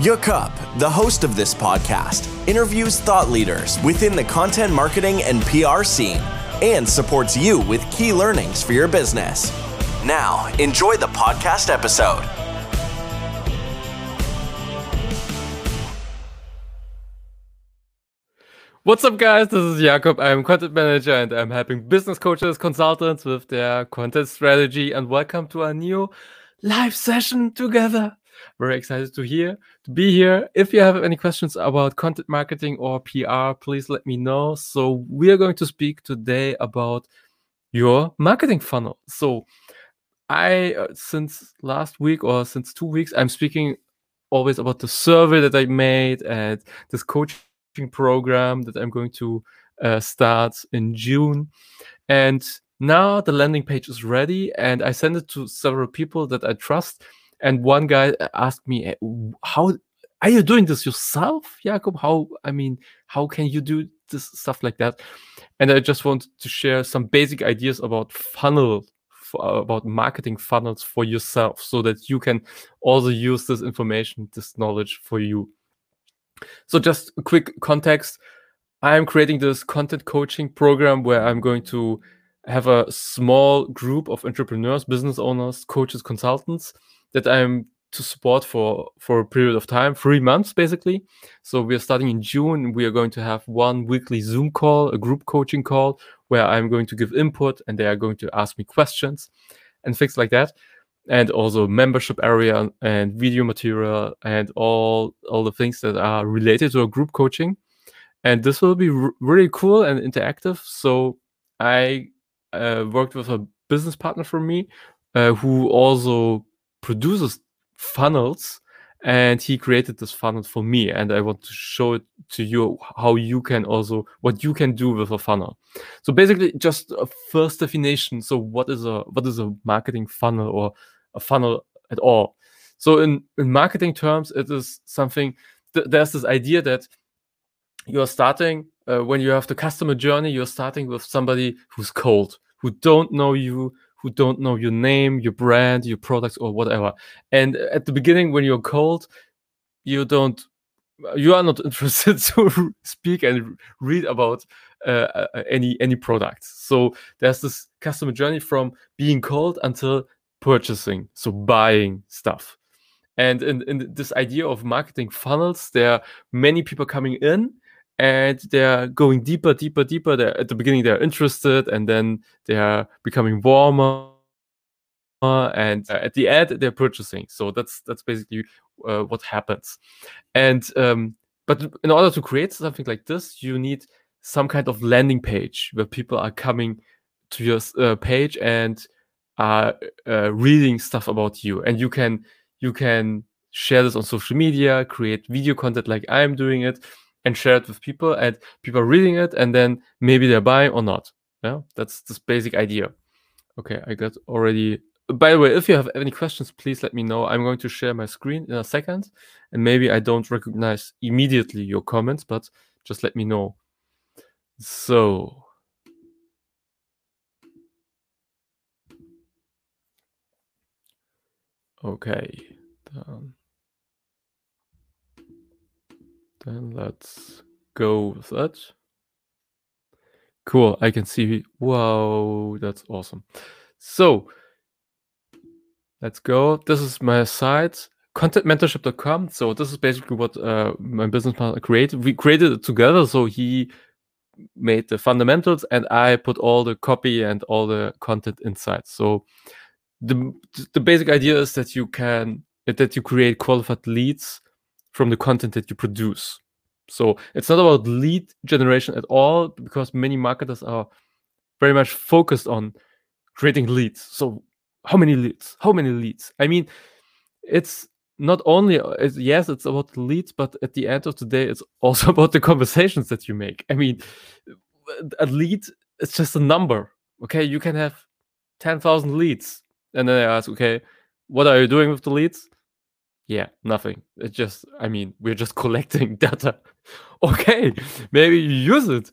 Jakob, the host of this podcast, interviews thought leaders within the content marketing and PR scene and supports you with key learnings for your business. Now, enjoy the podcast episode. What's up, guys? This is Jakob. I'm content manager and I'm helping business coaches, consultants with their content strategy. And welcome to our new live session together. Very excited to hear to be here. If you have any questions about content marketing or PR, please let me know. So we are going to speak today about your marketing funnel. So I uh, since last week or since two weeks, I'm speaking always about the survey that I made and this coaching program that I'm going to uh, start in June. And now the landing page is ready, and I send it to several people that I trust and one guy asked me, eh, "How are you doing this yourself, Jakob? How I mean, how can you do this stuff like that?" And I just want to share some basic ideas about funnel, about marketing funnels for yourself, so that you can also use this information, this knowledge for you. So, just a quick context: I am creating this content coaching program where I'm going to have a small group of entrepreneurs, business owners, coaches, consultants that I'm to support for for a period of time, three months basically. So we are starting in June. We are going to have one weekly Zoom call, a group coaching call, where I'm going to give input and they are going to ask me questions and things like that. And also membership area and video material and all all the things that are related to a group coaching. And this will be really cool and interactive. So I uh, worked with a business partner for me uh, who also produces funnels and he created this funnel for me and i want to show it to you how you can also what you can do with a funnel. So basically just a first definition. So what is a what is a marketing funnel or a funnel at all? So in in marketing terms it is something th- there's this idea that you're starting uh, when you have the customer journey you're starting with somebody who's cold who don't know you who don't know your name, your brand, your products, or whatever. And at the beginning, when you're cold, you don't, you are not interested to speak and read about uh, uh, any any products. So there's this customer journey from being cold until purchasing, so buying stuff. And in, in this idea of marketing funnels, there are many people coming in and they're going deeper, deeper, deeper. They're, at the beginning, they're interested, and then they're becoming warmer, and uh, at the end, they're purchasing. So that's that's basically uh, what happens. And um, but in order to create something like this, you need some kind of landing page where people are coming to your uh, page and are uh, reading stuff about you, and you can you can share this on social media, create video content like I'm doing it and share it with people and people are reading it and then maybe they're buying or not. Yeah that's this basic idea. Okay i got already by the way if you have any questions please let me know. I'm going to share my screen in a second and maybe i don't recognize immediately your comments but just let me know. So okay then let's go with that. Cool. I can see. Wow, that's awesome. So let's go. This is my site, contentmentorship.com. So this is basically what uh, my business partner created. We created it together. So he made the fundamentals and I put all the copy and all the content inside. So the the basic idea is that you can that you create qualified leads from the content that you produce. So it's not about lead generation at all because many marketers are very much focused on creating leads. So how many leads? How many leads? I mean, it's not only it's, yes, it's about leads, but at the end of the day, it's also about the conversations that you make. I mean, a lead is just a number. Okay, you can have ten thousand leads, and then I ask, okay, what are you doing with the leads? Yeah, nothing. It's just, I mean, we're just collecting data. okay, maybe use it.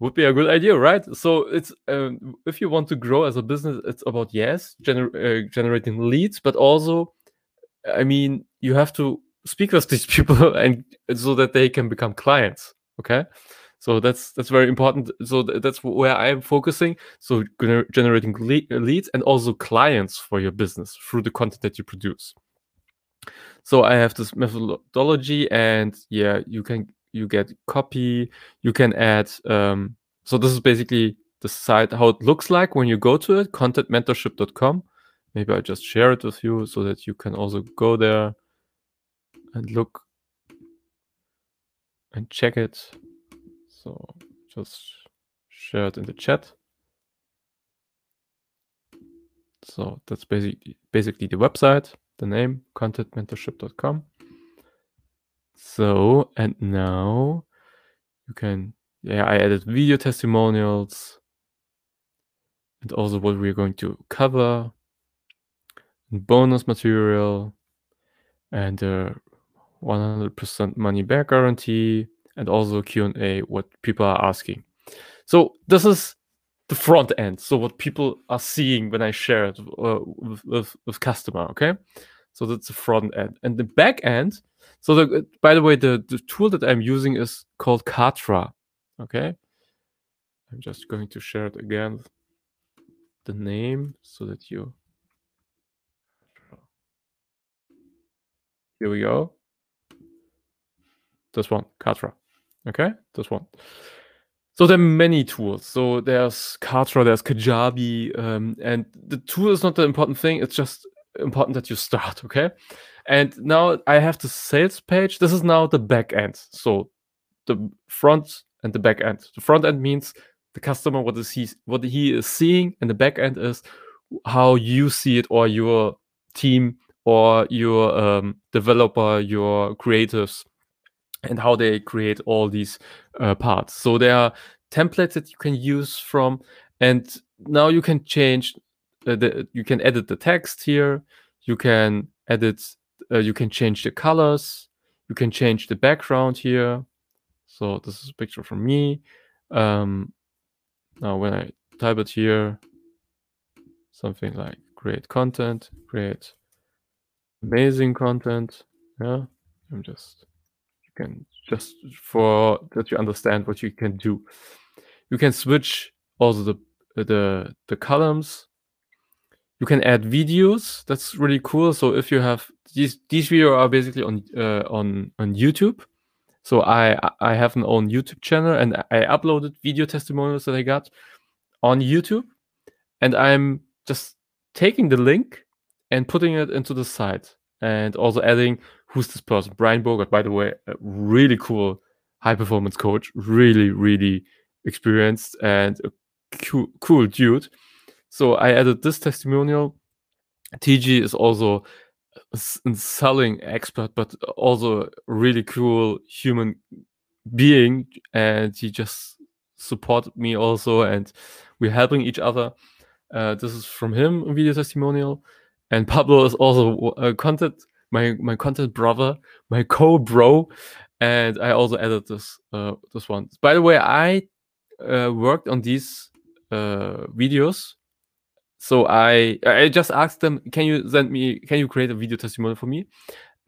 Would be a good idea, right? So it's um, if you want to grow as a business, it's about yes, gener- uh, generating leads, but also, I mean, you have to speak with these people and so that they can become clients. Okay, so that's that's very important. So th- that's where I'm focusing. So gener- generating le- leads and also clients for your business through the content that you produce. So I have this methodology, and yeah, you can you get copy. You can add. Um, so this is basically the site how it looks like when you go to it. Contentmentorship.com. Maybe I just share it with you so that you can also go there and look and check it. So just share it in the chat. So that's basically basically the website the name contentmentorship.com. So, and now you can, yeah, I added video testimonials and also what we're going to cover, bonus material, and a 100% money back guarantee, and also Q&A, what people are asking. So this is the front end. So what people are seeing when I share it uh, with, with, with customer, okay? So that's the front end. And the back end, so the, by the way, the, the tool that I'm using is called Kartra. Okay. I'm just going to share it again, the name, so that you. Here we go. This one, Kartra. Okay, this one. So there are many tools. So there's Kartra, there's Kajabi, um, and the tool is not the important thing. It's just important that you start, okay? And now I have the sales page. This is now the back end. So the front and the back end. The front end means the customer what is he what he is seeing, and the back end is how you see it or your team or your um, developer, your creatives, and how they create all these uh, parts. So there are templates that you can use from, and now you can change uh, the, you can edit the text here. You can edit, uh, you can change the colors. You can change the background here. So this is a picture from me. Um, now when I type it here, something like create content, create amazing content. Yeah, I'm just can just for that you understand what you can do. You can switch also the the the columns you can add videos. That's really cool. So if you have these these videos are basically on uh, on on YouTube. So I I have an own YouTube channel and I uploaded video testimonials that I got on YouTube, and I'm just taking the link and putting it into the site and also adding who's this person Brian Bogart by the way a really cool high performance coach really really experienced and a cool, dude so I added this testimonial. TG is also a selling expert, but also really cool human being, and he just supported me also, and we're helping each other. Uh, this is from him, a video testimonial, and Pablo is also a content my my content brother, my co-bro, and I also added this uh, this one. By the way, I uh, worked on these uh, videos so I I just asked them, can you send me, can you create a video testimonial for me?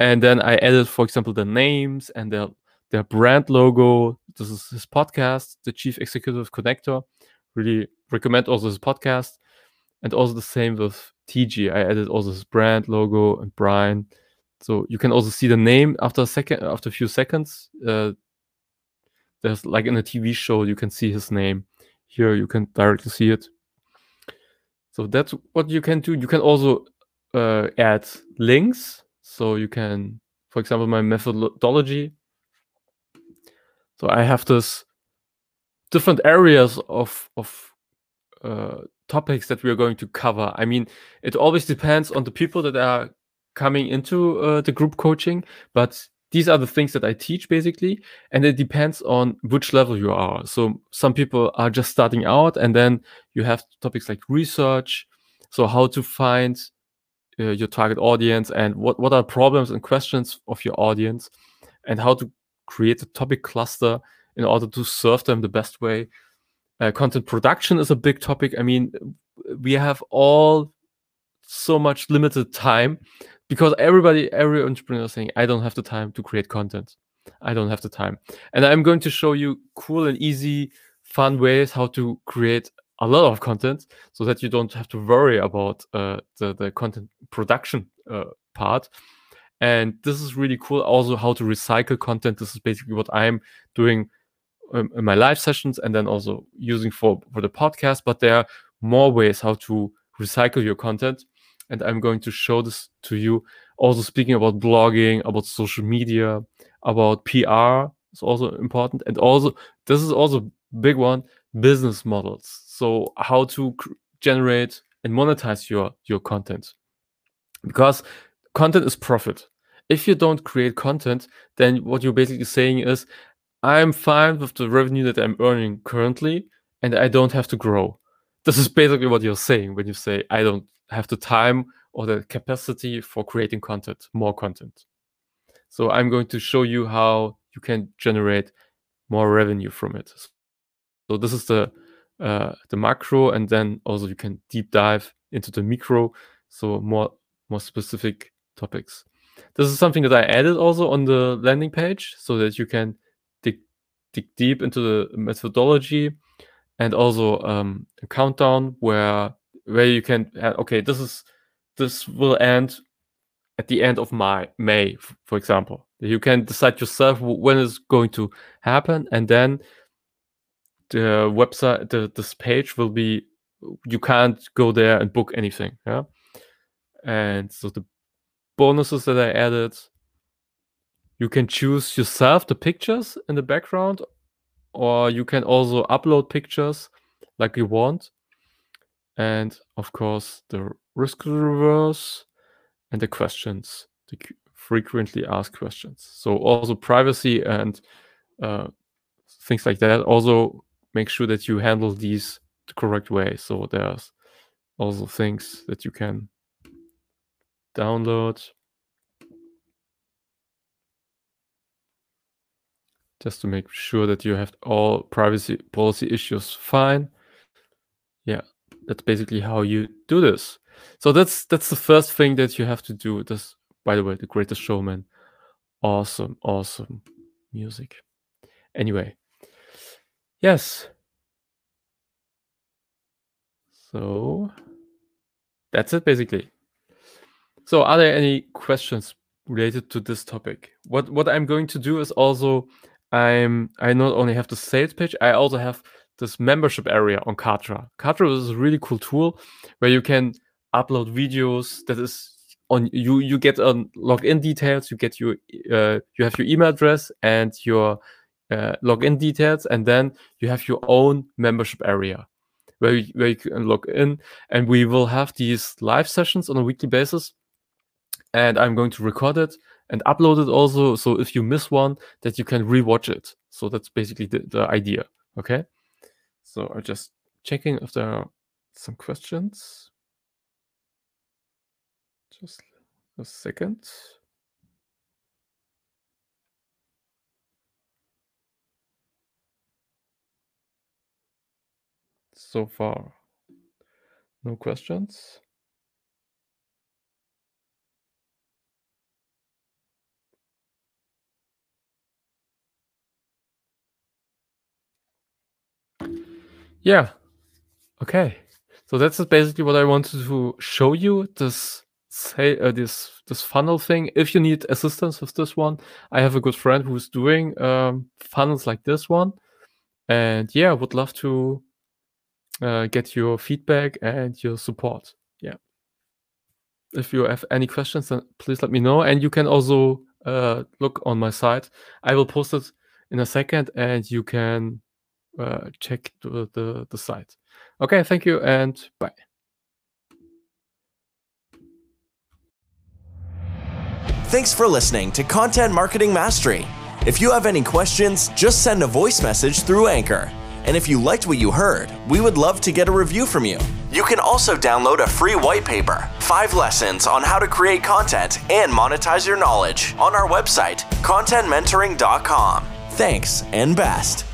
And then I added, for example, the names and their their brand logo. This is his podcast, the Chief Executive Connector. Really recommend also his podcast. And also the same with TG. I added also his brand logo and Brian. So you can also see the name after a second, after a few seconds. Uh, there's like in a TV show, you can see his name. Here you can directly see it. So that's what you can do. You can also uh, add links. So you can, for example, my methodology. So I have this different areas of of uh, topics that we are going to cover. I mean, it always depends on the people that are coming into uh, the group coaching, but these are the things that I teach basically, and it depends on which level you are. So some people are just starting out, and then you have topics like research, so how to find uh, your target audience and what what are problems and questions of your audience, and how to create a topic cluster in order to serve them the best way. Uh, content production is a big topic. I mean, we have all so much limited time because everybody, every entrepreneur is saying, I don't have the time to create content. I don't have the time. And I'm going to show you cool and easy, fun ways how to create a lot of content so that you don't have to worry about uh, the, the content production uh, part. And this is really cool. Also, how to recycle content. This is basically what I'm doing um, in my live sessions and then also using for, for the podcast. But there are more ways how to recycle your content and I'm going to show this to you. Also speaking about blogging, about social media, about PR is also important, and also this is also big one business models. So how to generate and monetize your your content, because content is profit. If you don't create content, then what you're basically saying is, I'm fine with the revenue that I'm earning currently, and I don't have to grow. This is basically what you're saying when you say I don't have the time or the capacity for creating content, more content. So I'm going to show you how you can generate more revenue from it. So this is the uh, the macro, and then also you can deep dive into the micro, so more more specific topics. This is something that I added also on the landing page, so that you can dig dig deep into the methodology, and also um, a countdown where where you can uh, okay this is this will end at the end of my may for example. You can decide yourself when it's going to happen and then the website the this page will be you can't go there and book anything yeah? And so the bonuses that i added you can choose yourself the pictures in the background or you can also upload pictures like you want and of course the risk reverse and the questions, the frequently asked questions. So also privacy and uh, things like that. Also make sure that you handle these the correct way. So there's also things that you can download just to make sure that you have all privacy policy issues fine. Yeah, that's basically how you do this. So that's that's the first thing that you have to do. This, by the way, the Greatest Showman, awesome, awesome music. Anyway, yes. So that's it basically. So are there any questions related to this topic? What what I'm going to do is also I'm I not only have the sales pitch, I also have this membership area on Kartra. Kartra is a really cool tool where you can upload videos that is on you you get on login details you get your uh, you have your email address and your uh, login details and then you have your own membership area where you, where you can log in. And we will have these live sessions on a weekly basis and i'm going to record it and upload it also. So if you miss one that you can rewatch it. So that's basically the, the idea okay so I'm just checking if there are some questions. Just a second. So far, no questions. Yeah. Okay. So that's basically what I wanted to show you. This say uh, this this funnel thing. If you need assistance with this one, I have a good friend who's doing um, funnels like this one, and yeah, would love to uh, get your feedback and your support. Yeah. If you have any questions, then please let me know. And you can also uh, look on my site. I will post it in a second, and you can uh, check the, the, the site. Okay, thank you and bye. Thanks for listening to Content Marketing Mastery. If you have any questions, just send a voice message through Anchor. And if you liked what you heard, we would love to get a review from you. You can also download a free white paper, five lessons on how to create content and monetize your knowledge on our website, contentmentoring.com. Thanks and best.